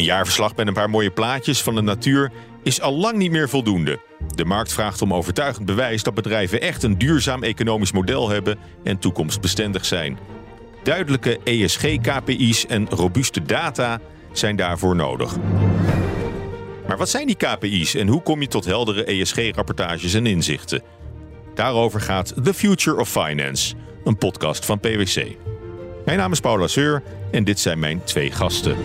Een jaarverslag met een paar mooie plaatjes van de natuur is al lang niet meer voldoende. De markt vraagt om overtuigend bewijs dat bedrijven echt een duurzaam economisch model hebben en toekomstbestendig zijn. Duidelijke ESG-KPI's en robuuste data zijn daarvoor nodig. Maar wat zijn die KPI's en hoe kom je tot heldere ESG-rapportages en inzichten? Daarover gaat The Future of Finance, een podcast van PwC. Mijn naam is Paul Lasseur en dit zijn mijn twee gasten.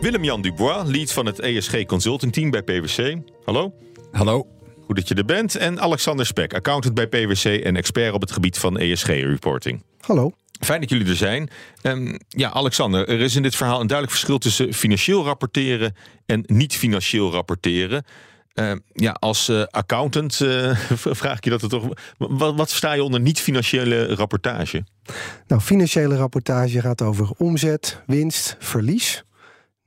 Willem-Jan Dubois, lead van het ESG Consulting Team bij PwC. Hallo. Hallo. Goed dat je er bent. En Alexander Spek, accountant bij PwC en expert op het gebied van ESG-reporting. Hallo. Fijn dat jullie er zijn. Um, ja, Alexander, er is in dit verhaal een duidelijk verschil tussen financieel rapporteren en niet financieel rapporteren. Uh, ja, als uh, accountant uh, vraag ik je dat er toch. Wat, wat sta je onder niet-financiële rapportage? Nou, financiële rapportage gaat over omzet, winst, verlies.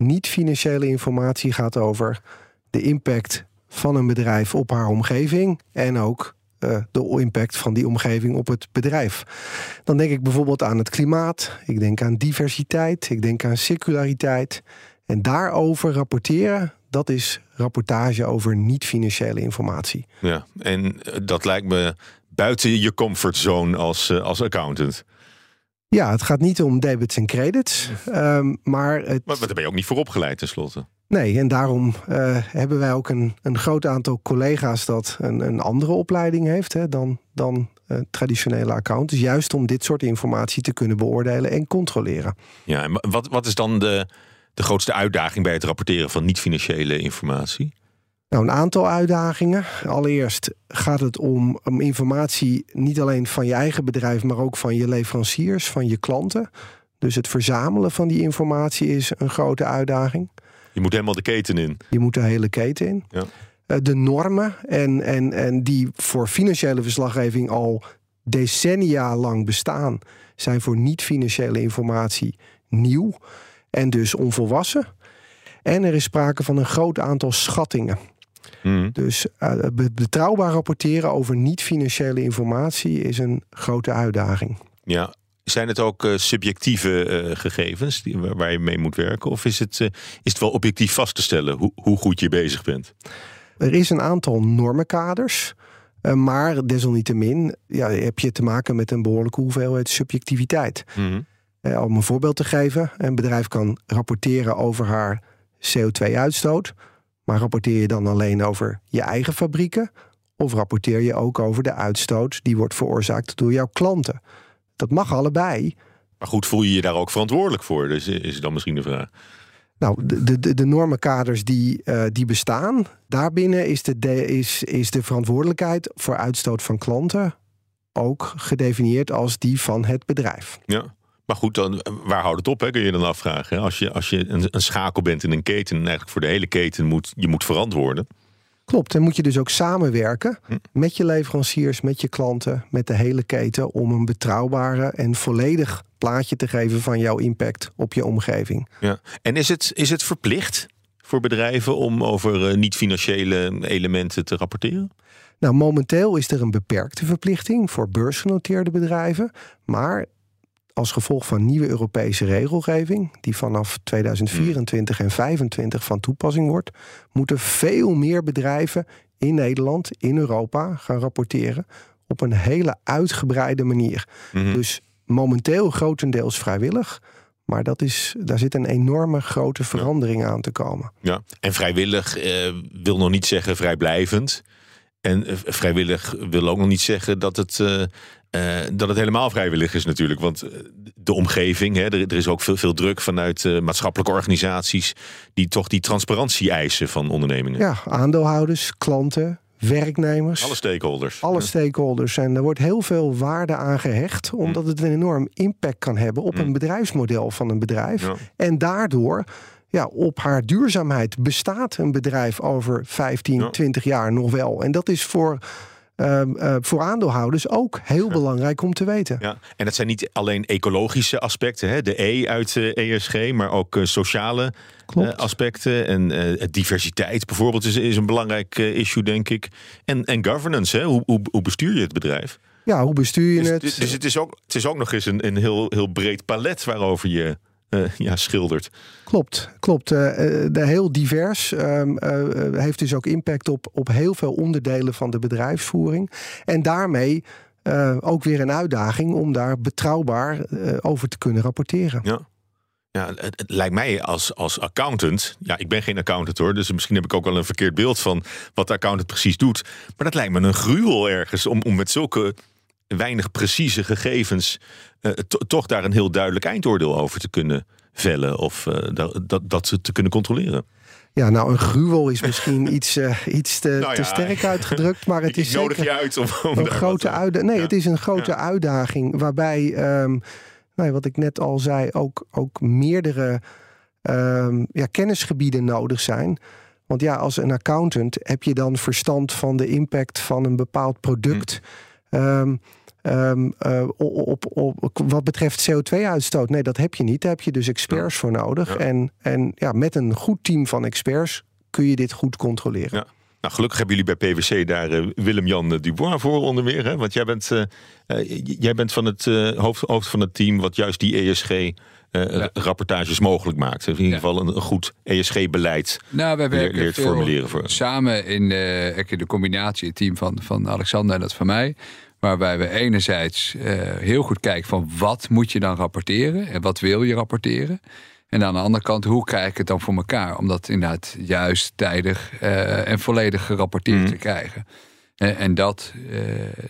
Niet-financiële informatie gaat over de impact van een bedrijf op haar omgeving en ook uh, de impact van die omgeving op het bedrijf. Dan denk ik bijvoorbeeld aan het klimaat, ik denk aan diversiteit, ik denk aan circulariteit. En daarover rapporteren, dat is rapportage over niet-financiële informatie. Ja, en dat lijkt me buiten je comfortzone als, uh, als accountant. Ja, het gaat niet om debits en credits. Um, maar, het... maar, maar daar ben je ook niet voor opgeleid tenslotte. Nee, en daarom uh, hebben wij ook een, een groot aantal collega's dat een, een andere opleiding heeft hè, dan, dan uh, traditionele accountants. Juist om dit soort informatie te kunnen beoordelen en controleren. Ja, en wat, wat is dan de, de grootste uitdaging bij het rapporteren van niet-financiële informatie? Nou, een aantal uitdagingen. Allereerst gaat het om, om informatie niet alleen van je eigen bedrijf, maar ook van je leveranciers, van je klanten. Dus het verzamelen van die informatie is een grote uitdaging. Je moet helemaal de keten in. Je moet de hele keten in. Ja. De normen en, en, en die voor financiële verslaggeving al decennia lang bestaan, zijn voor niet-financiële informatie nieuw en dus onvolwassen. En er is sprake van een groot aantal schattingen. Mm. Dus uh, betrouwbaar rapporteren over niet-financiële informatie is een grote uitdaging. Ja, zijn het ook uh, subjectieve uh, gegevens die, waar je mee moet werken? Of is het, uh, is het wel objectief vast te stellen hoe, hoe goed je bezig bent? Er is een aantal normenkaders. maar desalniettemin ja, heb je te maken met een behoorlijke hoeveelheid subjectiviteit. Mm -hmm. om een voorbeeld te geven: een bedrijf kan rapporteren over haar CO2-uitstoot. Maar rapporteer je dan alleen over je eigen fabrieken? Of rapporteer je ook over de uitstoot die wordt veroorzaakt door jouw klanten? Dat mag allebei. Maar goed, voel je je daar ook verantwoordelijk voor? Dus is dan misschien de vraag. Nou, de, de, de normenkaders die, uh, die bestaan, daarbinnen is de, de, is, is de verantwoordelijkheid voor uitstoot van klanten ook gedefinieerd als die van het bedrijf. Ja. Maar goed, dan, waar houdt het op, hè, kun je dan afvragen. Als je, als je een, een schakel bent in een keten en eigenlijk voor de hele keten moet, je moet verantwoorden. Klopt, en moet je dus ook samenwerken hm. met je leveranciers, met je klanten, met de hele keten om een betrouwbare en volledig plaatje te geven van jouw impact op je omgeving. Ja. En is het, is het verplicht voor bedrijven om over uh, niet-financiële elementen te rapporteren? Nou, momenteel is er een beperkte verplichting voor beursgenoteerde bedrijven, maar als gevolg van nieuwe Europese regelgeving, die vanaf 2024 en 2025 van toepassing wordt, moeten veel meer bedrijven in Nederland, in Europa gaan rapporteren op een hele uitgebreide manier. Mm -hmm. Dus momenteel grotendeels vrijwillig. Maar dat is, daar zit een enorme grote verandering ja. aan te komen. Ja, en vrijwillig eh, wil nog niet zeggen vrijblijvend. En uh, vrijwillig wil ook nog niet zeggen dat het, uh, uh, dat het helemaal vrijwillig is natuurlijk. Want de omgeving, hè, er, er, is ook veel, veel druk vanuit maatschappelijke organisaties... die toch die transparantie eisen van ondernemingen. Ja, aandeelhouders, klanten, werknemers. Alle stakeholders. Alle stakeholders. En er wordt heel veel waarde aan gehecht... omdat het een enorm impact kan hebben op Mm. een bedrijfsmodel van een bedrijf. Ja. En daardoor ja, op haar duurzaamheid bestaat een bedrijf over 15, Ja. 20 jaar nog wel. En dat is voor, ehm, eh, voor aandeelhouders ook heel belangrijk om te weten. Ja, en dat zijn niet alleen ecologische aspecten, hè, de E uit eh, ESG, maar ook eh, sociale aspecten. En diversiteit bijvoorbeeld is, is een belangrijk issue, denk ik. En, en governance, hè? Hoe, hoe, hoe bestuur je het bedrijf? Ja, hoe bestuur je Dus, het? dus, dus het, is ook, het is ook nog eens een, een heel, heel breed palet waarover je ja, schildert. Klopt, klopt. de heel divers. Um, heeft dus ook impact op, op heel veel onderdelen van de bedrijfsvoering. En daarmee ook weer een uitdaging om daar betrouwbaar over te kunnen rapporteren. Ja. Ja, het, lijkt mij als, als accountant. Ja, ik ben geen accountant hoor. Dus misschien heb ik ook wel een verkeerd beeld van wat de accountant precies doet. Maar dat lijkt me een gruwel ergens om, om met zulke weinig precieze gegevens. Uh, toch daar een heel duidelijk eindoordeel over te kunnen vellen. Of uh, dat, dat, dat ze te kunnen controleren. Ja, nou, een gruwel is misschien iets, uh, iets te, nou ja, te, sterk uitgedrukt. Maar het is nodig je uit om, om een grote uitdaging. Nee, ja. het is een grote uitdaging waarbij. Um, nou, wat ik net al zei, ook, ook meerdere um, ja, kennisgebieden nodig zijn. Want ja, als een accountant heb je dan verstand van de impact van een bepaald product. Hm. Um, um, uh, op, op, wat betreft CO2-uitstoot. Nee, dat heb je niet. Daar heb je dus experts voor nodig. Ja. En, en ja, met een goed team van experts kun je dit goed controleren. Ja. Nou, gelukkig hebben jullie bij PwC daar uh, Willem-Jan Dubois voor onder meer. Hè? Want jij bent, uh, jij bent van het hoofd, hoofd van het team wat juist die ESG-rapportages ja. mogelijk maakt. In ieder ja. geval een, een goed ESG-beleid nou, wij werken leert formuleren. Voor. Samen in de combinatie, het team van, van Alexander en dat van mij. Waarbij we enerzijds heel goed kijken van wat moet je dan rapporteren en wat wil je rapporteren. En aan de andere kant, hoe krijg ik het dan voor elkaar? Om dat inderdaad juist tijdig uh, en volledig gerapporteerd mm. te krijgen. En, en dat, uh,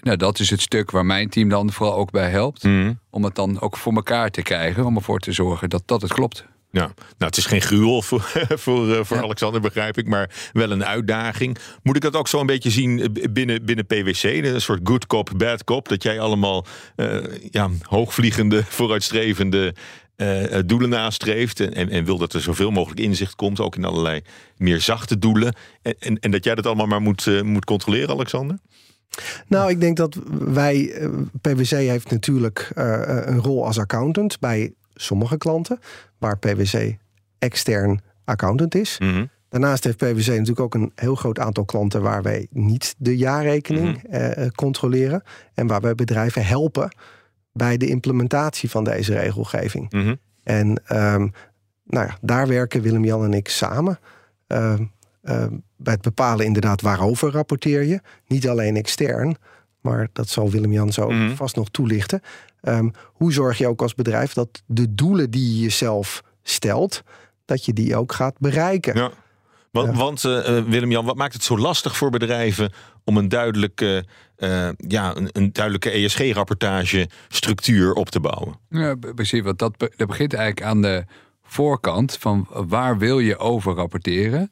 nou, dat is het stuk waar mijn team dan vooral ook bij helpt. Mm. Om het dan ook voor elkaar te krijgen. Om ervoor te zorgen dat, dat het klopt. Ja, nou, het is geen gruwel voor, voor, uh, voor ja. Alexander, begrijp ik, maar wel een uitdaging. Moet ik dat ook zo een beetje zien binnen, binnen PwC? Een soort good cop, bad cop, dat jij allemaal uh, ja, hoogvliegende, vooruitstrevende uh, doelen nastreeft. En, en, wil dat er zoveel mogelijk inzicht komt, ook in allerlei meer zachte doelen. En, en, en dat jij dat allemaal maar moet, uh, moet controleren, Alexander? Nou, ik denk dat wij, PwC heeft natuurlijk een rol als accountant bij sommige klanten, waar PwC extern accountant is. Mm -hmm. Daarnaast heeft PwC natuurlijk ook een heel groot aantal klanten waar wij niet de jaarrekening mm -hmm. controleren en waar wij bedrijven helpen bij de implementatie van deze regelgeving. Mm -hmm. En um, nou ja, daar werken Willem-Jan en ik samen. Uh, uh, bij het bepalen inderdaad waarover rapporteer je. Niet alleen extern, maar dat zal Willem-Jan zo mm -hmm. vast nog toelichten. Um, hoe zorg je ook als bedrijf dat de doelen die je jezelf stelt, dat je die ook gaat bereiken? Ja. Want, ja. want uh, Willem-Jan, wat maakt het zo lastig voor bedrijven om een duidelijke, uh, ja, een, een duidelijke ESG-rapportage structuur op te bouwen? Ja, precies. Want dat, dat begint eigenlijk aan de voorkant van waar wil je over rapporteren?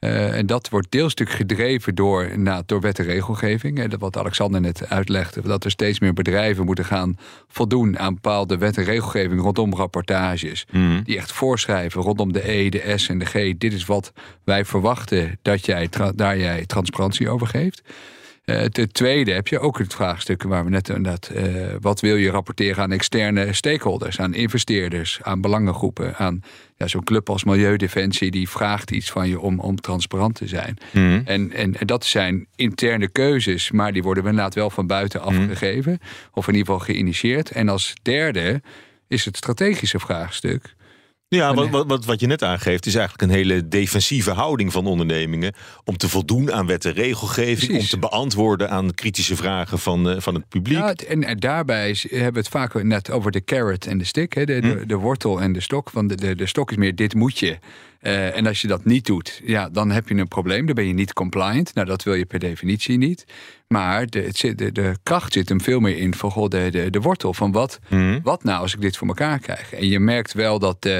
Uh, en dat wordt deelstuk gedreven door, nou, door wet en regelgeving. Hè, wat Alexander net uitlegde. Dat er steeds meer bedrijven moeten gaan voldoen aan bepaalde wet en regelgeving rondom rapportages. Mm. Die echt voorschrijven rondom de E, de S en de G. Dit is wat wij verwachten dat jij daar jij transparantie over geeft. Uh, ten tweede heb je ook het vraagstuk waar we net inderdaad. Uh, wat wil je rapporteren aan externe stakeholders, aan investeerders, aan belangengroepen, aan ja, zo'n club als Milieudefensie, die vraagt iets van je om, om transparant te zijn. Mm. En, en, en, dat zijn interne keuzes, maar die worden inderdaad wel van buiten afgegeven, mm. of in ieder geval geïnitieerd. En als derde is het strategische vraagstuk. Ja, wat, wat, wat je net aangeeft is eigenlijk een hele defensieve houding van ondernemingen. Om te voldoen aan wet en regelgeving. Precies. Om te beantwoorden aan kritische vragen van, uh, van het publiek. Ja, en, en, daarbij hebben we het vaak net over de carrot en de stick. Hè, de, hm. de, de, wortel en de stok. Want de, de, de stok is meer dit moet je. Uh, en als je dat niet doet, ja, dan heb je een probleem. Dan ben je niet compliant. Nou, dat wil je per definitie niet. Maar de, de, de kracht zit hem veel meer in voor God, de, de, de wortel. Van wat, mm. wat nou als ik dit voor elkaar krijg? En je merkt wel dat uh,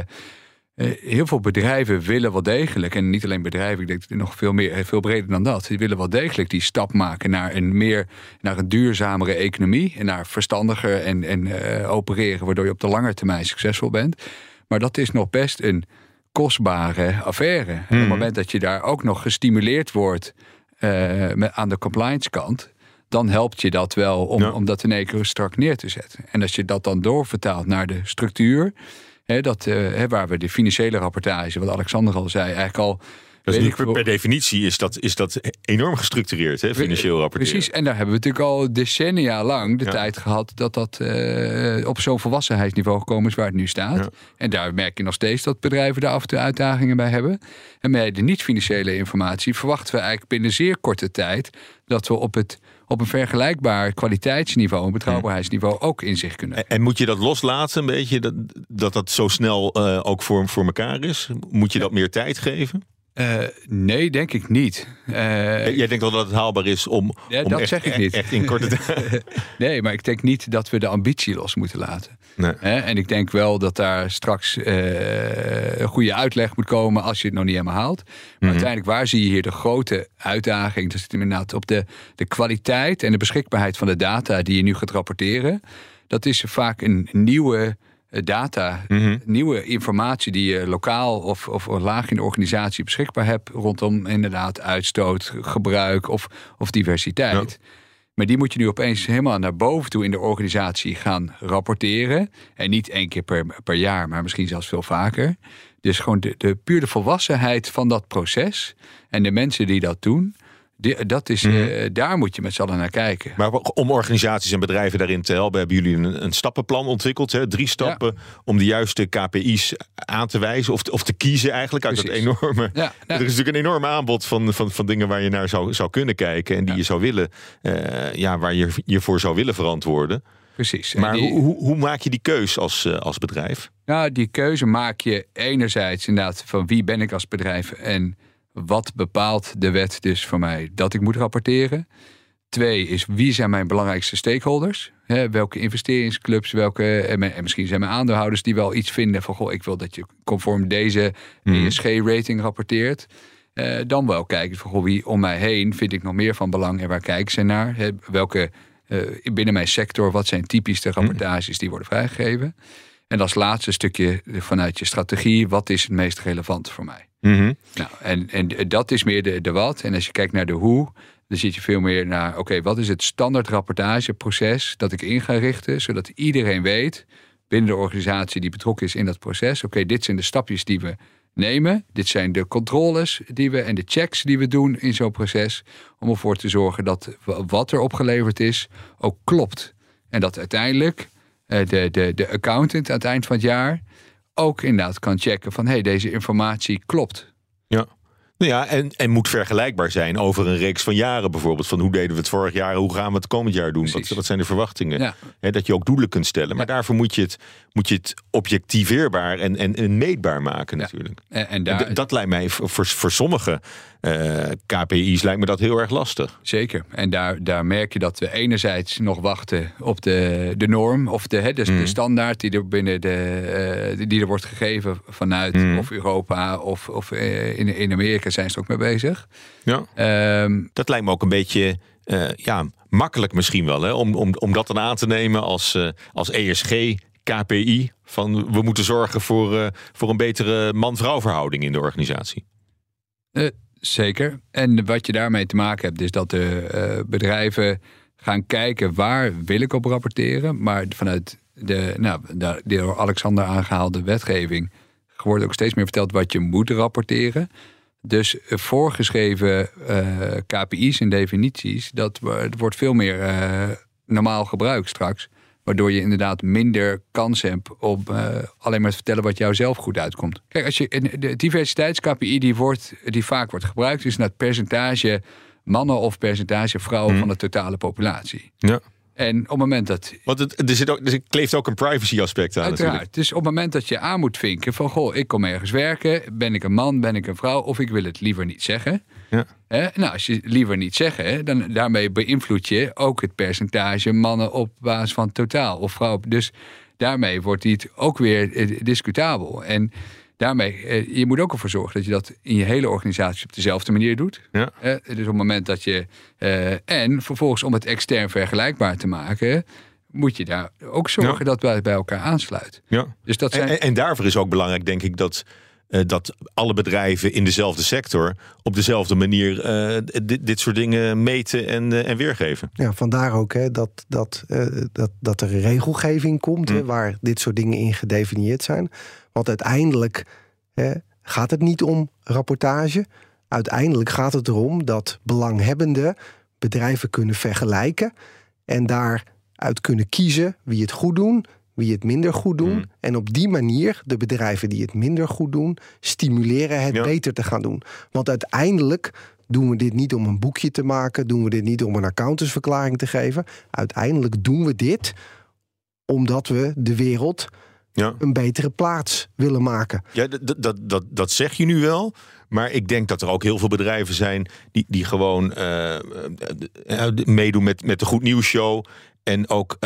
heel veel bedrijven willen wel degelijk, en niet alleen bedrijven, ik denk nog veel, meer, veel breder dan dat, die willen wel degelijk die stap maken naar een meer naar een duurzamere economie en naar verstandiger en, en uh, opereren, waardoor je op de lange termijn succesvol bent. Maar dat is nog best een kostbare affaire. Mm. Op het mhm. moment dat je daar ook nog gestimuleerd wordt uh, met, aan de compliance kant, dan helpt je dat wel om, ja. om dat in één keer strak neer te zetten. En als je dat dan doorvertaalt naar de structuur, hè, dat, uh, waar we de financiële rapportage, wat Alexander al zei, eigenlijk al Dat is Weet niet ik per, definitie is dat, is dat enorm gestructureerd, hè, financieel rapporteren. Precies, en daar hebben we natuurlijk al decennia lang de Ja. tijd gehad dat dat eh, op zo'n volwassenheidsniveau gekomen is waar het nu staat. Ja. En daar merk je nog steeds dat bedrijven daar af en toe uitdagingen bij hebben. En bij de niet-financiële informatie verwachten we eigenlijk binnen zeer korte tijd dat we op, het, op een vergelijkbaar kwaliteitsniveau, een betrouwbaarheidsniveau ook inzicht kunnen. En, en moet je dat loslaten een beetje, dat dat, dat zo snel eh, ook voor, voor elkaar is? Moet je dat meer tijd geven? Eh, nee, denk ik niet. Eh, Jij denkt wel dat het haalbaar is om, Ja, om dat echt, zeg ik niet. echt in korte tijd... Nee, maar ik denk niet dat we de ambitie los moeten laten. Nee. En ik denk wel dat daar straks eh, een goede uitleg moet komen als je het nog niet helemaal haalt. Maar Mhm. uiteindelijk, waar zie je hier de grote uitdaging? Dat zit inderdaad op de, de kwaliteit en de beschikbaarheid van de data die je nu gaat rapporteren. Dat is vaak een nieuwe eh, data, Mhm. nieuwe informatie die je lokaal of, of laag in de organisatie beschikbaar hebt rondom inderdaad uitstoot, gebruik of, of diversiteit. Maar die moet je nu opeens helemaal naar boven toe in de organisatie gaan rapporteren. En niet één keer per, per jaar, maar misschien zelfs veel vaker. Dus gewoon de, de puur de volwassenheid van dat proces. En de mensen die dat doen. Die- dat is, eh, daar moet je met z'n allen naar kijken. Maar om organisaties en bedrijven daarin te helpen, hebben jullie een, een stappenplan ontwikkeld. Hè? Drie stappen om de juiste KPI's aan te wijzen of te, of te kiezen eigenlijk uit Precies. dat enorme. Ja, Er is natuurlijk een enorm aanbod van, van, van dingen waar je naar zou, zou kunnen kijken en die je zou willen, eh, ja, waar je je voor zou willen verantwoorden. precies. Maar die- hoe, hoe, maak je die keus als, eh, als bedrijf? Nou, die keuze maak je enerzijds inderdaad van wie ben ik als bedrijf en wat bepaalt de wet dus voor mij dat ik moet rapporteren. Twee is wie zijn mijn belangrijkste stakeholders? Welke investeringsclubs, welke en, misschien zijn mijn aandeelhouders die wel iets vinden van goh, ik wil dat je conform deze ESG-rating rapporteert. Eh, dan wel kijken van goh, wie om mij heen vind ik nog meer van belang en waar kijken ze naar? Welke eh, binnen mijn sector, wat zijn typisch de rapportages die worden vrijgegeven? En als laatste stukje vanuit je strategie, wat is het meest relevant voor mij? Nou, en, en dat is meer de, de wat. En als je kijkt naar de hoe, dan zit je veel meer naar... oké, wat is het standaard rapportageproces dat ik in ga richten... zodat iedereen weet binnen de organisatie die betrokken is in dat proces... oké, dit zijn de stapjes die we nemen. Dit zijn de controles die we en de checks die we doen in zo'n proces... om ervoor te zorgen dat wat er opgeleverd is ook klopt. En dat uiteindelijk de, de, de accountant aan het eind van het jaar... ook inderdaad kan checken van... hé, hey, deze informatie klopt. Ja. Nou ja, en, en moet vergelijkbaar zijn over een reeks van jaren bijvoorbeeld. Van hoe deden we het vorig jaar, hoe gaan we het komend jaar doen? Wat, wat zijn de verwachtingen? Ja. Dat je ook doelen kunt stellen. Maar daarvoor moet je het, moet je het objectiveerbaar en, en, en meetbaar maken natuurlijk. En, en En daar, dat lijkt mij voor, voor, voor sommige eh, KPI's lijkt me dat heel erg lastig. Zeker. En daar, daar merk je dat we enerzijds nog wachten op de, de norm of de, hè, dus de standaard die er binnen de eh, die er wordt gegeven vanuit Mhm. of Europa of, of eh, in, in Amerika zijn ze ook mee bezig. Ja. Ehm, Dat lijkt me ook een beetje eh, ja, makkelijk misschien wel. Hè? Om, om, om dat dan aan te nemen als, eh, als ESG. KPI, van we moeten zorgen voor, eh, voor een betere man-vrouw verhouding in de organisatie. Zeker. En wat je daarmee te maken hebt, is dat de eh, bedrijven gaan kijken waar wil ik op rapporteren. Maar vanuit de, nou, door Alexander aangehaalde wetgeving wordt ook steeds meer verteld wat je moet rapporteren. Dus voorgeschreven eh, KPI's en definities, dat wo- wordt veel meer eh, normaal gebruikt straks. Waardoor je inderdaad minder kans hebt om eh, alleen maar te vertellen wat jou zelf goed uitkomt. Kijk, als je de diversiteits-KPI die, wordt, die vaak wordt gebruikt, is naar het percentage mannen of percentage vrouwen van de totale populatie. Ja. En op het moment dat Want het, er, zit ook, er kleeft ook een privacy aspect aan Uiteraard. natuurlijk. Dus op het moment dat je aan moet vinken van... goh, ik kom ergens werken, ben ik een man, ben ik een vrouw... of ik wil het liever niet zeggen. Ja. Hè? Nou, als je liever niet zeggen... dan daarmee beïnvloed je ook het percentage mannen op basis van totaal of vrouw. Dus daarmee wordt het ook weer eh, discutabel. En daarmee, eh, je moet ook ervoor zorgen dat je dat in je hele organisatie op dezelfde manier doet. Ja. Hè? Dus op het moment dat je. eh, en vervolgens om het extern vergelijkbaar te maken. moet je daar ook zorgen Ja. dat wij bij elkaar aansluit. Ja. Dus dat zijn. En, daarvoor is ook belangrijk, denk ik, dat, eh, dat alle bedrijven in dezelfde sector op dezelfde manier eh, dit, dit soort dingen meten en, eh, en weergeven. Ja, vandaar ook hè, dat, dat, eh, dat, dat er regelgeving komt hè, Hm. waar dit soort dingen in gedefinieerd zijn. Want uiteindelijk hè, gaat het niet om rapportage. Uiteindelijk gaat het erom dat belanghebbenden bedrijven kunnen vergelijken en daaruit kunnen kiezen wie het goed doen, wie het minder goed doen. Mm. En op die manier de bedrijven die het minder goed doen, stimuleren het Ja. beter te gaan doen. Want uiteindelijk doen we dit niet om een boekje te maken, doen we dit niet om een accountantsverklaring te geven. Uiteindelijk doen we dit omdat we de wereld Ja. een betere plaats willen maken. Ja, dat, dat, dat, dat zeg je nu wel. Maar ik denk dat er ook heel veel bedrijven zijn die, die gewoon eh, eh, eh, meedoen met, met de Goed Nieuws Show. En ook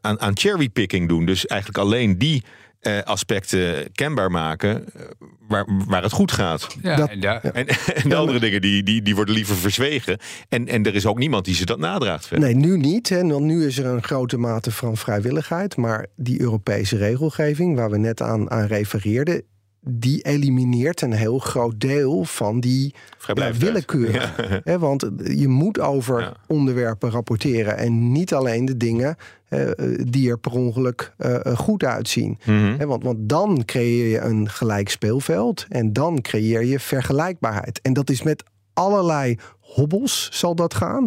aan, aan cherrypicking doen. Dus eigenlijk alleen die eh, aspecten kenbaar maken eh, waar, waar het goed gaat. Ja, Dat- En, en de andere dingen die, die, die worden liever verzwegen. En, en er is ook niemand die ze dat nadraagt. verder. Nee, nu niet. Hè, want nu is er een grote mate van vrijwilligheid. Maar die Europese regelgeving, waar we net aan, aan refereerden, die elimineert een heel groot deel van die ja, willekeur. Want je moet over Ja. onderwerpen rapporteren. En niet alleen de dingen eh, eh, die er per ongeluk eh, eh, goed uitzien. Mhm. Want, want dan creëer je een gelijk speelveld. En dan creëer je vergelijkbaarheid. En dat is met allerlei hobbels zal dat gaan.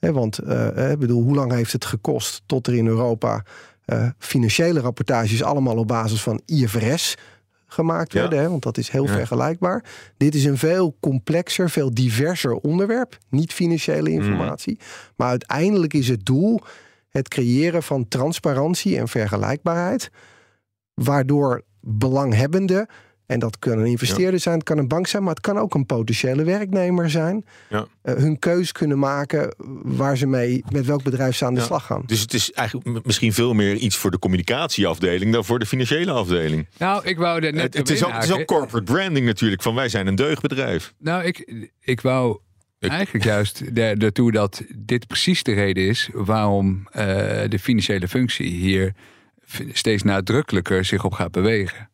Want eh, ik bedoel, hoe lang heeft het gekost tot er in Europa eh, financiële rapportages allemaal op basis van IFRS gemaakt Ja. werden? Hè? Want dat is heel Ja. vergelijkbaar. Dit is een veel complexer, veel diverser onderwerp. Niet financiële Mhm. informatie. Maar uiteindelijk is het doel het creëren van transparantie en vergelijkbaarheid. Waardoor belanghebbenden, en dat kan een investeerder zijn, het kan een bank zijn, maar het kan ook een potentiële werknemer zijn, Ja. eh, hun keus kunnen maken waar ze mee, met welk bedrijf ze aan de Ja. slag gaan. Dus het is eigenlijk misschien veel meer iets voor de communicatieafdeling dan voor de financiële afdeling. nou, ik wou net Het, het, is ook, het is ook inhaken. corporate branding natuurlijk. Van wij zijn een deugdbedrijf. Nou, ik, ik wou Ik- eigenlijk juist ertoe dat dit precies de reden is waarom eh, de financiële functie hier steeds nadrukkelijker zich op gaat bewegen.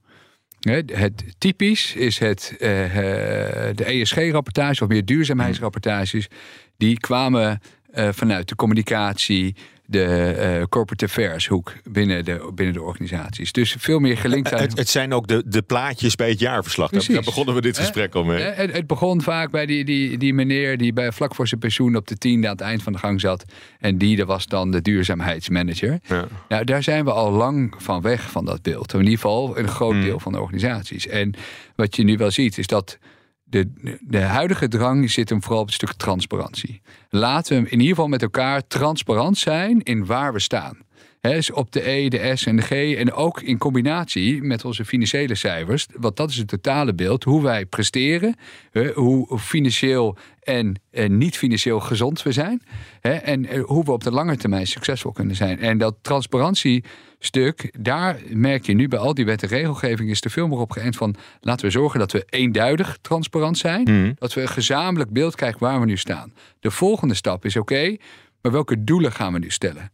Het typisch is het, eh, eh, de ESG-rapportage of meer duurzaamheidsrapportages. Die kwamen eh, vanuit de communicatie, de eh, corporate affairs hoek binnen de, binnen de organisaties. Dus veel meer gelinkt aan... Het, het zijn ook de, de plaatjes bij het jaarverslag. Daar, Precies. daar begonnen we dit gesprek al mee. Eh, Het, het begon vaak bij die, die, die meneer die bij, vlak voor zijn pensioen op de tiende aan het eind van de gang zat. En die dat was dan de duurzaamheidsmanager. Ja. Nou, daar zijn we al lang van weg van dat beeld. In ieder geval een groot Hmm. deel van de organisaties. En wat je nu wel ziet is dat de, de huidige drang zit hem vooral op het stuk transparantie. Laten we in ieder geval met elkaar transparant zijn in waar we staan. Dus op de E, de S en de G. En ook in combinatie met onze financiële cijfers. Want dat is het totale beeld. Hoe wij presteren. Hoe financieel en, niet financieel gezond we zijn. En eh, hoe we op de lange termijn succesvol kunnen zijn. En dat transparantiestuk, daar merk je nu bij al die wet en regelgeving is er veel meer op geënt van laten we zorgen dat we eenduidig transparant zijn. Mhm. Dat we een gezamenlijk beeld krijgen waar we nu staan. De volgende stap is oké, maar welke doelen gaan we nu stellen?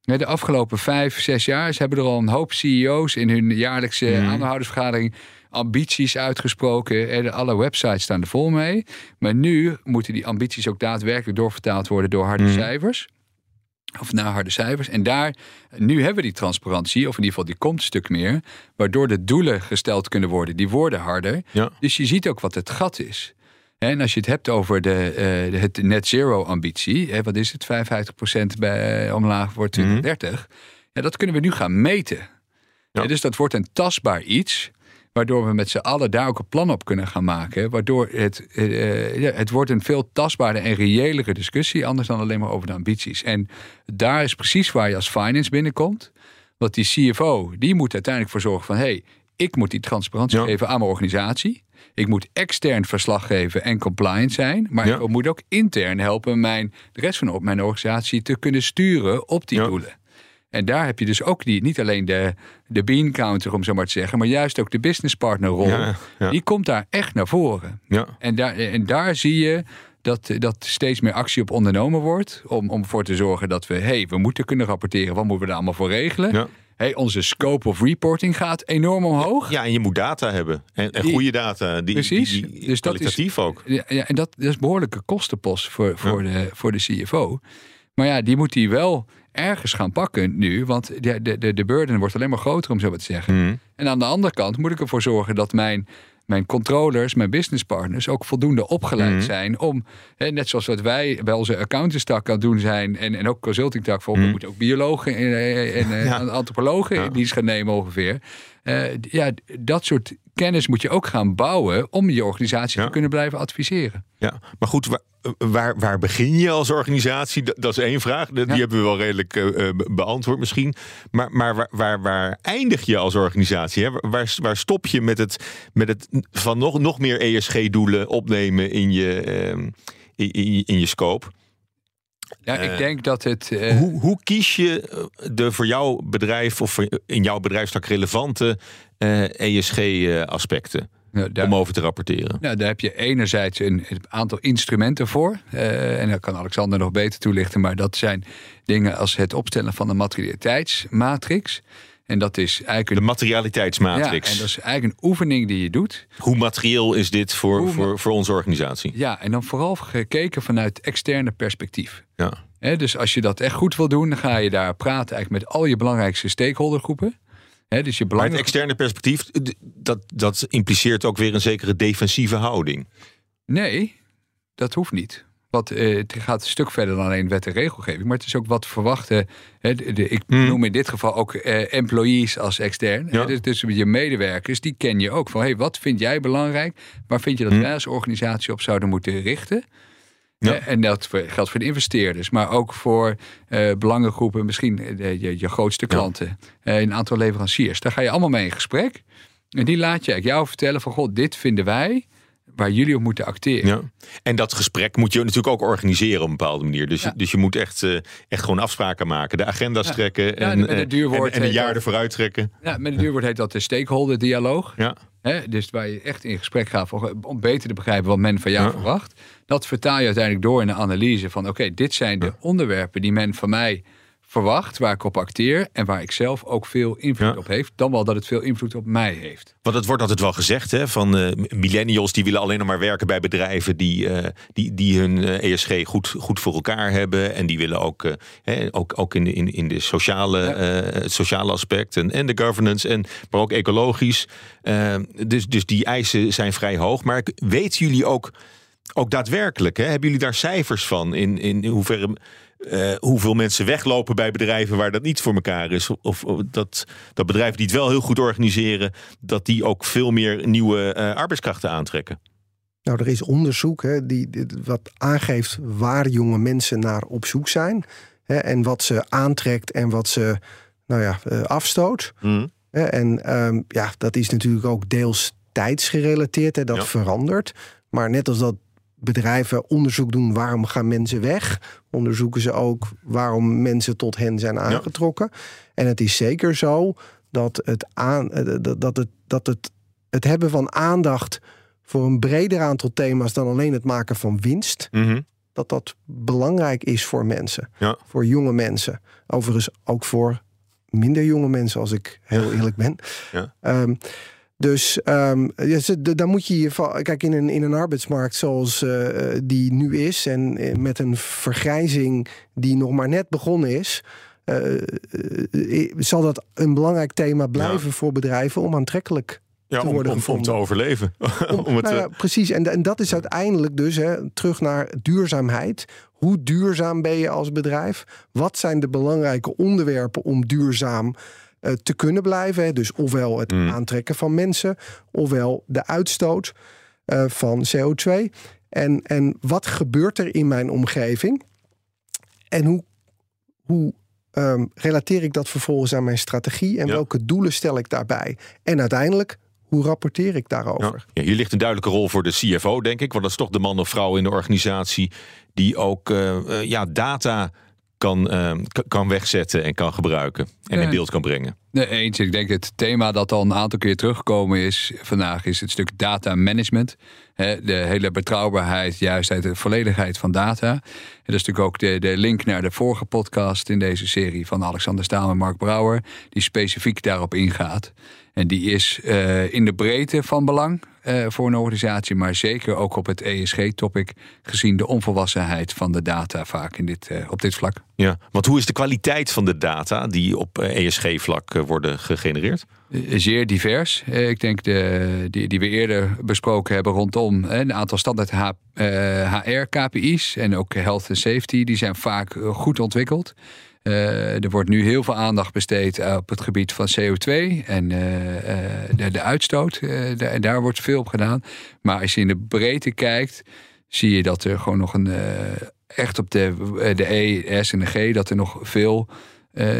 De afgelopen vijf, zes jaar ze hebben er al een hoop CEO's in hun jaarlijkse Mhm. aandeelhoudersvergadering ambities uitgesproken. En alle websites staan er vol mee. Maar nu moeten die ambities ook daadwerkelijk doorvertaald worden door harde Mhm. cijfers. Of naar harde cijfers. En daar, nu hebben we die transparantie, of in ieder geval die komt een stuk meer. Waardoor de doelen gesteld kunnen worden. Die worden harder. Ja. Dus je ziet ook wat het gat is. En als je het hebt over de, de- het net zero ambitie, hè, wat is het, 55% bij, eh, omlaag voor 2030. Ja, dat kunnen we nu gaan meten. Ja. Dus dat wordt een tastbaar iets, waardoor we met z'n allen daar ook een plan op kunnen gaan maken. Waardoor het, eh, ja, het wordt een veel tastbaarder en reëlere discussie, anders dan alleen maar over de ambities. En daar is precies waar je als finance binnenkomt. Want die CFO, die moet uiteindelijk voor zorgen van... hé, hey, ik moet die transparantie Ja. geven aan mijn organisatie. Ik moet extern verslag geven en compliant zijn. Maar Ja. ik moet ook intern helpen mijn, de rest van op mijn organisatie te kunnen sturen op die Ja. doelen. En daar heb je dus ook die, niet alleen de, de bean counter, om zo maar te zeggen, maar juist ook de business partner rol. Ja. Die komt daar echt naar voren. En daar, en daar zie je dat, dat steeds meer actie op ondernomen wordt. Om, om ervoor te zorgen dat we, hey, we moeten kunnen rapporteren. Wat moeten we daar allemaal voor regelen? Ja. Hey, onze scope of reporting gaat enorm omhoog. ja, en je moet data hebben. En, en Die- goede data. Die, Precies. Die, die Dus dat is- kwalitatief ook. Ja, ja, en dat, dat is behoorlijke kostenpost voor, voor, de, voor de CFO. Maar ja, die moet hij wel ergens gaan pakken nu. Want de, de, de, de burden wordt alleen maar groter, om zo maar te zeggen. Mhm. En aan de andere kant moet ik ervoor zorgen dat mijn, mijn controllers, mijn businesspartners ook voldoende opgeleid Mhm. zijn om, hè, net zoals wat wij bij onze accountantstak aan het doen zijn en, en ook consultingtak voor, we Mhm. moeten ook biologen en, en, en Ja. antropologen Ja. in dienst gaan nemen ongeveer. Eh, ja, dat soort kennis moet je ook gaan bouwen om je organisatie Ja. te kunnen blijven adviseren. Ja, maar goed, waar, waar, waar begin je als organisatie? Dat, dat is één vraag. Die Ja. hebben we wel redelijk eh, eh, beantwoord misschien. Maar, maar waar, waar, waar eindig je als organisatie? Hè? Waar, waar stop je met het, met het van nog, nog meer ESG-doelen opnemen in je, ehm, in, in, in je scope? Ja, Eh, ik denk dat het. eh, Hoe, hoe kies je eh, de voor jouw bedrijf of in jouw bedrijfstak relevante ESG-aspecten nou, daar- om over te rapporteren? Nou, daar heb je enerzijds een, een aantal instrumenten voor. Eh, en daar kan Alexander nog beter toelichten. Maar dat zijn dingen als het opstellen van een materialiteitsmatrix. En dat is De eigenlijk een, materialiteitsmatrix. ja, en dat is eigenlijk een oefening die je doet. Hoe materieel is dit voor, Hoe voor, voor onze organisatie? Ja, en dan vooral gekeken vanuit externe perspectief. Ja. Dus als je dat echt goed wil doen, dan ga je daar praten eigenlijk met al je belangrijkste stakeholdergroepen. Dus je Maar het belang... externe perspectief, dat, dat impliceert ook weer een zekere defensieve houding. Nee, dat hoeft niet. Want eh, het gaat een stuk verder dan alleen wet en regelgeving. Maar het is ook wat verwachten. Hè, de, de- ik Hmm. noem in dit geval ook eh, employees als extern. Ja. Dus, dus je medewerkers, die ken je ook. Van hey, wat vind jij belangrijk? Waar vind je dat Hmm. wij als organisatie op zouden moeten richten? Ja. Hè, en dat geldt voor de investeerders, maar ook voor eh, belangengroepen, misschien eh, de- je, je grootste Ja. klanten, eh, een aantal leveranciers. Daar ga je allemaal mee in gesprek. En die laat je jou vertellen van, god, dit vinden wij waar jullie op moeten acteren. Ja. En dat gesprek moet je natuurlijk ook organiseren op een bepaalde manier. Dus, Ja. dus je moet echt, eh, echt gewoon afspraken maken, de agenda's Ja. trekken en, eh, en, en een heet jaar ervoor uittrekken. Ja, met een duurwoord heet dat de stakeholder dialoog. Ja. Hè, dus waar je echt in gesprek gaat om beter te begrijpen wat men van jou Ja. verwacht. Dat vertaal je uiteindelijk door in een analyse van oké, dit zijn de onderwerpen die men van mij verwacht, waar ik op acteer en waar ik zelf ook veel invloed Ja. op heeft. Dan wel dat het veel invloed op mij heeft. Want het wordt altijd wel gezegd hè, van eh, millennials die willen alleen nog maar werken bij bedrijven die, eh, die, die hun eh, ESG goed, goed voor elkaar hebben. En die willen ook, hè, ook, ook in, de, in, in de sociale, Ja. het sociale aspect en, en de governance, en, maar ook ecologisch. Eh, dus, dus die eisen zijn vrij hoog. Maar weten jullie ook, ook daadwerkelijk, hè, hebben jullie daar cijfers van? In, in hoeverre. Eh, hoeveel mensen weglopen bij bedrijven waar dat niet voor elkaar is. Of, of dat, dat bedrijven die het wel heel goed organiseren, dat die ook veel meer nieuwe eh, arbeidskrachten aantrekken. Nou, er is onderzoek hè, die, die- wat aangeeft waar jonge mensen naar op zoek zijn. Hè, en wat ze aantrekt en wat ze nou ja, eh, afstoot. Hè, en ehm, ja, dat is natuurlijk ook deels tijdsgerelateerd. Hè, dat Ja. verandert. Maar net als dat bedrijven onderzoek doen waarom gaan mensen weg, onderzoeken ze ook waarom mensen tot hen zijn aangetrokken. En het is zeker zo dat het, aan, eh, dat- het, dat het, het hebben van aandacht voor een breder aantal thema's dan alleen het maken van winst, Mhm. dat dat belangrijk is voor mensen, Ja. voor jonge mensen. Overigens ook voor minder jonge mensen, als ik heel eerlijk ben. Ja. Ehm, dus ehm, ja, ze- d- daar moet je je van. Kijk, in een, in een arbeidsmarkt zoals eh, die nu is. en eh, met een vergrijzing die nog maar net begonnen is. eh, eh, eh, zal dat een belangrijk thema blijven voor bedrijven om aantrekkelijk Ja, te om, worden om, te overleven. om het, nou ja, eh, precies, en, en dat is uiteindelijk dus hè, terug naar duurzaamheid. Hoe duurzaam ben je als bedrijf? Wat zijn de belangrijke onderwerpen om duurzaam eh, te kunnen blijven? hè? Dus ofwel het Mm. aantrekken van mensen, ofwel de uitstoot eh, van CO2. En, en wat gebeurt er in mijn omgeving? En hoe, hoe ehm, relateer ik dat vervolgens aan mijn strategie? En Ja. welke doelen stel ik daarbij? En uiteindelijk, hoe rapporteer ik daarover? ja. Hier ligt een duidelijke rol voor de CFO, denk ik. Want dat is toch de man of vrouw in de organisatie die ook eh, ja, data kan, eh, k- kan wegzetten en kan gebruiken. En Ja. in beeld kan brengen. Nee, eens. Ik denk het thema dat al een aantal keer teruggekomen is vandaag is het stuk data management. De hele betrouwbaarheid, juistheid en volledigheid van data. En dat is natuurlijk ook de, de link naar de vorige podcast in deze serie van Alexander Staal en Mark Brouwer, die specifiek daarop ingaat. En die is eh, in de breedte van belang. uh, voor een organisatie, maar zeker ook op het ESG-topic, gezien de onvolwassenheid van de data vaak in dit, uh, op dit vlak. Ja, want hoe is de kwaliteit van de data die op ESG-vlak worden gegenereerd? Zeer divers. Ik denk de, die, die we eerder besproken hebben rondom een aantal standaard HR-KPI's en ook health and safety, die zijn vaak goed ontwikkeld. Uh, er wordt nu heel veel aandacht besteed op het gebied van CO2 en uh, de, de, uitstoot. De, daar wordt veel op gedaan. Maar als je in de breedte kijkt, zie je dat er gewoon nog een. echt op de, de E, S en de G, dat er nog veel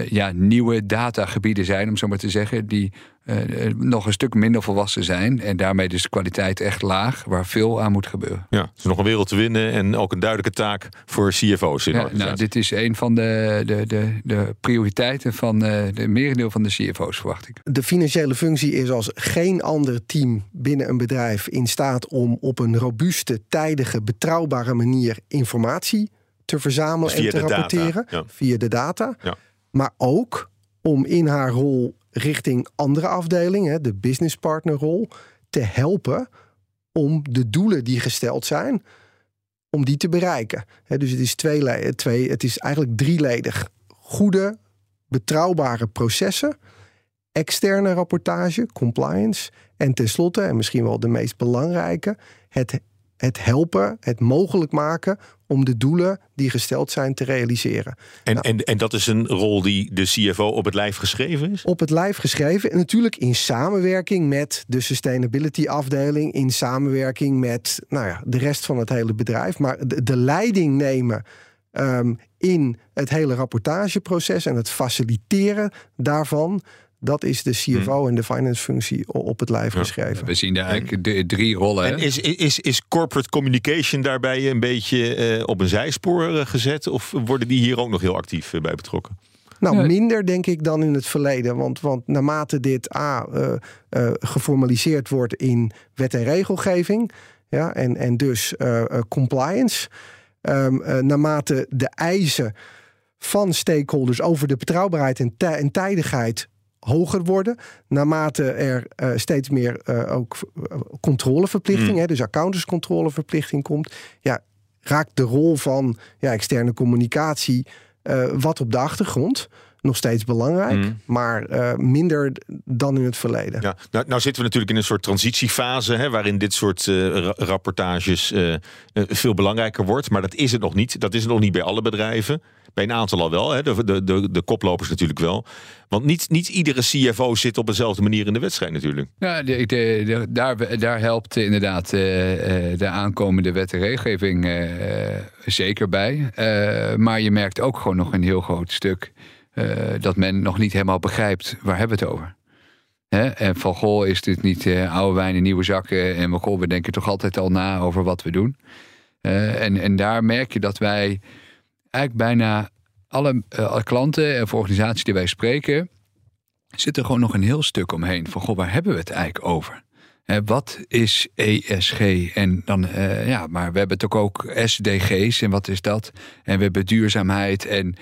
ja, nieuwe datagebieden zijn, om zo maar te zeggen, die uh, nog een stuk minder volwassen zijn. En daarmee dus de kwaliteit echt laag, waar veel aan moet gebeuren. Ja, het is nog een wereld te winnen en ook een duidelijke taak voor CFO's. In ja, nou, dit is een van de, de, de, de prioriteiten van uh, de merendeel van de CFO's, verwacht ik. De financiële functie is als geen ander team binnen een bedrijf in staat om op een robuuste, tijdige, betrouwbare manier informatie te verzamelen dus en te rapporteren ja. via de data. Ja. Maar ook om in haar rol richting andere afdelingen, de business partner rol, te helpen om de doelen die gesteld zijn, om die te bereiken. dus het is, twee, twee, het is eigenlijk drieledig. Goede, betrouwbare processen, externe rapportage, compliance en tenslotte, en misschien wel de meest belangrijke, het het helpen, het mogelijk maken om de doelen die gesteld zijn te realiseren. En, nou, en, en dat is een rol die de CFO op het lijf geschreven is? Op het lijf geschreven. En natuurlijk in samenwerking met de sustainability afdeling, in samenwerking met nou ja, de rest van het hele bedrijf. Maar de, de leiding nemen um, in het hele rapportageproces en het faciliteren daarvan. Dat is de CFO hmm. en de finance functie op het lijf geschreven. We zien daar eigenlijk de drie rollen. En is, is, is corporate communication daarbij een beetje uh, op een zijspoor uh, gezet? Of worden die hier ook nog heel actief uh, bij betrokken? Nou, minder denk ik dan in het verleden. Want, want naarmate dit A geformaliseerd wordt in wet en regelgeving, ja, en, en dus compliance, um, naarmate de eisen van stakeholders over de betrouwbaarheid en, en tijdigheid hoger worden. Naarmate er uh, steeds meer uh, ook eh, controleverplichting, mm. hè, dus accountantscontroleverplichting komt, ja, raakt de rol van ja, externe communicatie wat op de achtergrond. Nog steeds belangrijk, mm. maar minder dan in het verleden. Ja, nou, nou, zitten we natuurlijk in een soort transitiefase, hè, waarin dit soort rapportages veel belangrijker wordt. Maar dat is het nog niet. Dat is het nog niet bij alle bedrijven. Bij een aantal al wel, hè? De, de, de, de koplopers natuurlijk wel. Want niet, niet iedere CFO zit op dezelfde manier in de wedstrijd natuurlijk. Ja, de, de, daar, daar helpt inderdaad uh, de aankomende wet en regelgeving uh, zeker bij. maar je merkt ook gewoon nog een heel groot stuk dat men nog niet helemaal begrijpt waar hebben we het over. Hè? En van goh, is dit niet oude wijn in nieuwe zakken? En van goh, we denken toch altijd al na over wat we doen. en, en daar merk je dat wij eigenlijk bijna alle, klanten of organisaties die wij spreken, zit er gewoon nog een heel stuk omheen. Van goh, waar hebben we het eigenlijk over? wat is ESG? En dan, ja, maar we hebben het ook, SDG's en wat is dat? En we hebben duurzaamheid en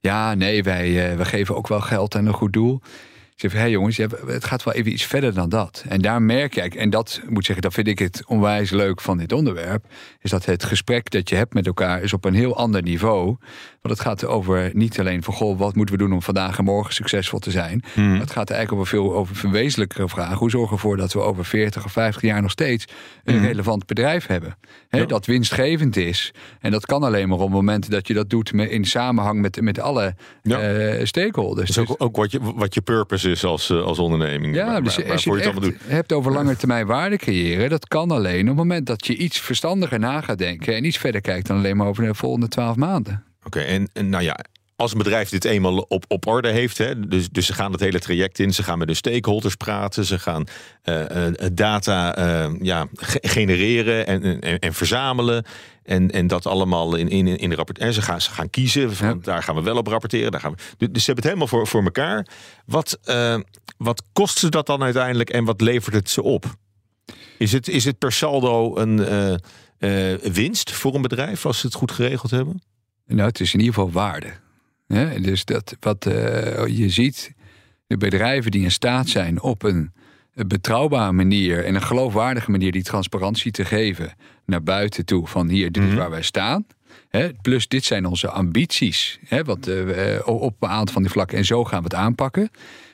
ja, nee, wij uh, we geven ook wel geld aan een goed doel. Ik zeg, hé hey jongens, het gaat wel even iets verder dan dat. En daar merk je, en dat moet zeggen, dat vind ik het onwijs leuk van dit onderwerp, is dat het gesprek dat je hebt met elkaar is op een heel ander niveau. Want het gaat over niet alleen van, goh, wat moeten we doen om vandaag en morgen succesvol te zijn. Hmm. Het gaat eigenlijk over veel over verwezenlijkere vragen. Hoe zorgen we ervoor dat we over 40 of 50 jaar nog steeds een hmm. relevant bedrijf hebben? Dat winstgevend is. En dat kan alleen maar op het moment dat je dat doet in samenhang met, met alle ja. uh, stakeholders. Dus ook, ook wat, je, wat je purpose is als, eh, als onderneming. Ja, dus als je, het het hebt over lange termijn waarde creëren, dat kan alleen op het moment dat je iets verstandiger na gaat denken en iets verder kijkt dan alleen maar over de volgende twaalf maanden. Oké, en, en nou ja, als een bedrijf dit eenmaal op, op orde heeft, hè, dus, dus ze gaan het hele traject in, ze gaan met de stakeholders praten, ze gaan uh, data uh, ja, genereren en, en, en, verzamelen. En, en dat allemaal in, in, in de rapport. En ze gaan, ze gaan kiezen, van, daar gaan we wel op rapporteren. Daar gaan we, dus ze hebben het helemaal voor, voor elkaar. Wat, wat kost ze dat dan uiteindelijk en wat levert het ze op? Is het, is het per saldo een winst voor een bedrijf als ze het goed geregeld hebben? Nou, het is in ieder geval waarde. dus dat wat uh, je ziet, de bedrijven die in staat zijn op een een betrouwbare manier en een geloofwaardige manier die transparantie te geven naar buiten toe. Van hier, dit is Mhm. waar wij staan. Hè, plus, dit zijn onze ambities. Hè, wat, eh, eh, op een aantal van die vlakken. En zo gaan we het aanpakken.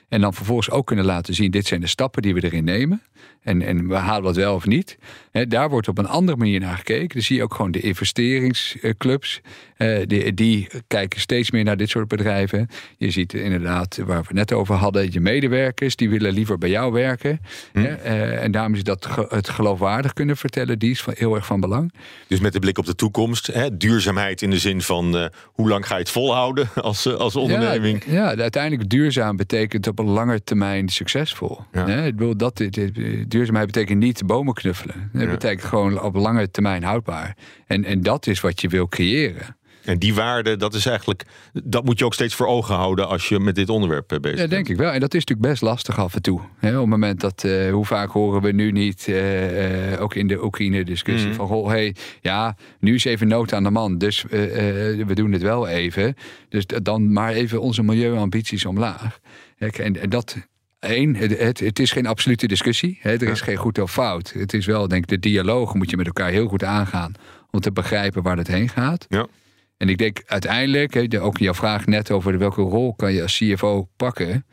En dan vervolgens ook kunnen laten zien: dit zijn de stappen die we erin nemen. En, en we halen dat wel of niet. Daar wordt op een andere manier naar gekeken. Dan zie je ook gewoon de investeringsclubs. eh, die, die kijken steeds meer naar dit soort bedrijven. Je ziet inderdaad, waar we het net over hadden, je medewerkers die willen liever bij jou werken. Hè, eh, en daarom is dat ge- het geloofwaardig kunnen vertellen, die is van, heel erg van belang. Dus met de blik op de toekomst, hè, duurzaamheid in de zin van eh, hoe lang ga je het volhouden als, als onderneming? Ja, ja, uiteindelijk duurzaam betekent op een lange termijn succesvol. Ja. Hè, ik bedoel, dat, dit- dit- duurzaamheid betekent niet bomen knuffelen. Het Ja. betekent gewoon op lange termijn houdbaar. En, en dat is wat je wil creëren. En die waarde, dat is eigenlijk, dat moet je ook steeds voor ogen houden als je met dit onderwerp eh, bezig Ja, bent. denk ik wel. En dat is natuurlijk best lastig af en toe. Op het moment dat, eh, hoe vaak horen we nu niet, eh, ook in de Oekraïne-discussie, Mhm. van goh, hey, ja, nu is even nood aan de man, dus we doen het wel even. Dus dan maar even onze milieuambities omlaag. En, en dat. Eén, het, het, het is geen absolute discussie. Hè, er is geen goed of fout. Het is wel, denk ik, de dialoog moet je met elkaar heel goed aangaan. Om te begrijpen waar het heen gaat. Ja. En ik denk uiteindelijk, hè, ook jouw vraag net over welke rol kan je als CFO pakken.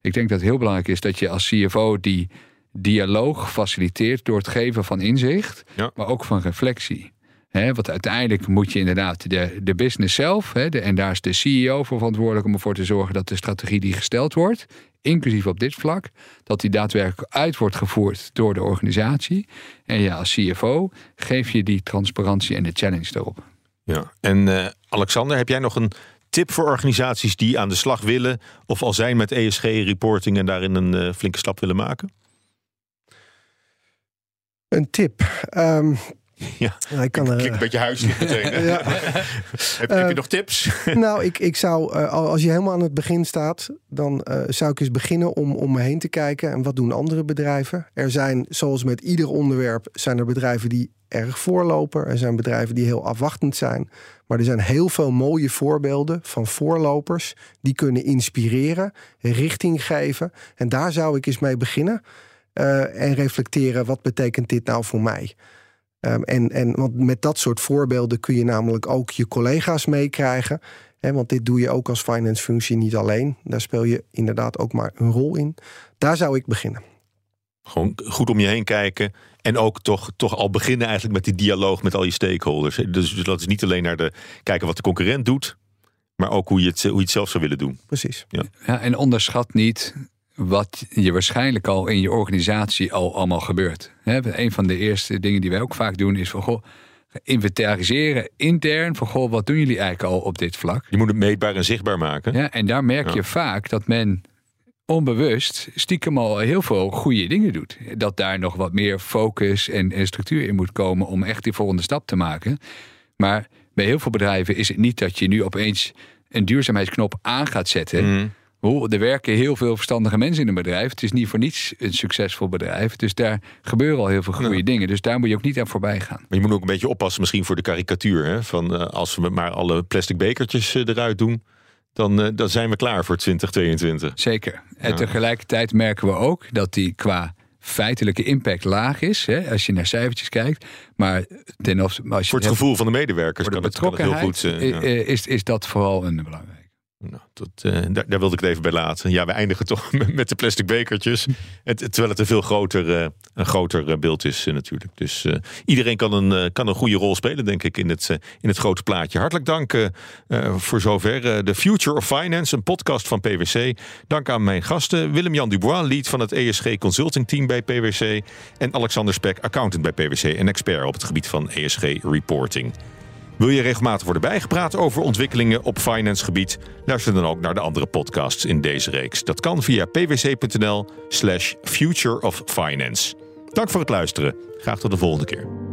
Ik denk dat het heel belangrijk is dat je als CFO die dialoog faciliteert door het geven van inzicht, Ja. maar ook van reflectie. Hè, want uiteindelijk moet je inderdaad de, de business zelf, de, en daar is de CEO voor verantwoordelijk om ervoor te zorgen dat de strategie die gesteld wordt, inclusief op dit vlak, dat die daadwerkelijk uit wordt gevoerd door de organisatie. En ja, als CFO geef je die transparantie en de challenge daarop. Ja. En eh, Alexander, heb jij nog een tip voor organisaties die aan de slag willen of al zijn met ESG-reporting en daarin een eh, flinke stap willen maken? Een tip. Ehm, Ja. ik kan er, Klinkt een beetje huiselijk meteen. Ja. heb, heb je Eh, nog tips? nou, ik, ik zou, eh, al- als je helemaal aan het begin staat, dan eh, zou ik eens beginnen om om me heen te kijken. En wat doen andere bedrijven? Er zijn, zoals met ieder onderwerp, zijn er bedrijven die erg voorlopen. Er zijn bedrijven die heel afwachtend zijn. Maar er zijn heel veel mooie voorbeelden van voorlopers die kunnen inspireren, richting geven. En daar zou ik eens mee beginnen. eh, en reflecteren, wat betekent dit nou voor mij? Ehm, en, en want met dat soort voorbeelden kun je namelijk ook je collega's meekrijgen. Hè, want dit doe je ook als finance functie niet alleen. Daar speel je inderdaad ook maar een rol in. Daar zou ik beginnen. Gewoon goed om je heen kijken. En ook toch, toch al beginnen eigenlijk met die dialoog met al je stakeholders. Dus, dus dat is niet alleen naar de kijken wat de concurrent doet. Maar ook hoe je het, hoe je het zelf zou willen doen. Precies. Ja, en onderschat niet wat je waarschijnlijk al in je organisatie al allemaal gebeurt. Een van de eerste dingen die wij ook vaak doen is van goh, inventariseren intern van goh, wat doen jullie eigenlijk al op dit vlak? Je moet het meetbaar en zichtbaar maken. Ja, en daar merk Ja. je vaak dat men onbewust stiekem al heel veel goede dingen doet. Dat daar nog wat meer focus en, en structuur in moet komen om echt die volgende stap te maken. Maar bij heel veel bedrijven is het niet dat je nu opeens een duurzaamheidsknop aan gaat zetten. Mhm. Er werken heel veel verstandige mensen in een bedrijf. Het is niet voor niets een succesvol bedrijf. Dus daar gebeuren al heel veel goede Ja. dingen. Dus daar moet je ook niet aan voorbij gaan. Maar je moet ook een beetje oppassen misschien voor de karikatuur. Hè? Van, eh, als we maar alle plastic bekertjes eh, eruit doen, dan, eh, dan zijn we klaar voor 2022. Zeker. En Ja. tegelijkertijd merken we ook dat die qua feitelijke impact laag is. Hè, als je naar cijfertjes kijkt. Maar ten opzichte Voor het hebt gevoel van de medewerkers voor de kan het, kan het heel goed. ja. eh, is, is dat vooral een belangrijk. Nou, eh, daar, wilde ik het even bij laten. Ja, we eindigen toch met- de plastic bekertjes. Het, terwijl het een veel groter, eh, een groter eh, beeld is natuurlijk. Dus iedereen kan een, kan een goede rol spelen, denk ik, in het, in het grote plaatje. Hartelijk dank voor zover. The Future of Finance, een podcast van PwC. Dank aan mijn gasten. Willem-Jan Dubois, lead van het ESG Consulting Team bij PwC. En Alexander Spek, accountant bij PwC en expert op het gebied van ESG Reporting. Wil je regelmatig worden bijgepraat over ontwikkelingen op finance gebied? Luister dan ook naar de andere podcasts in deze reeks. Dat kan via pwc.nl slash future of finance. Dank voor het luisteren. Graag tot de volgende keer.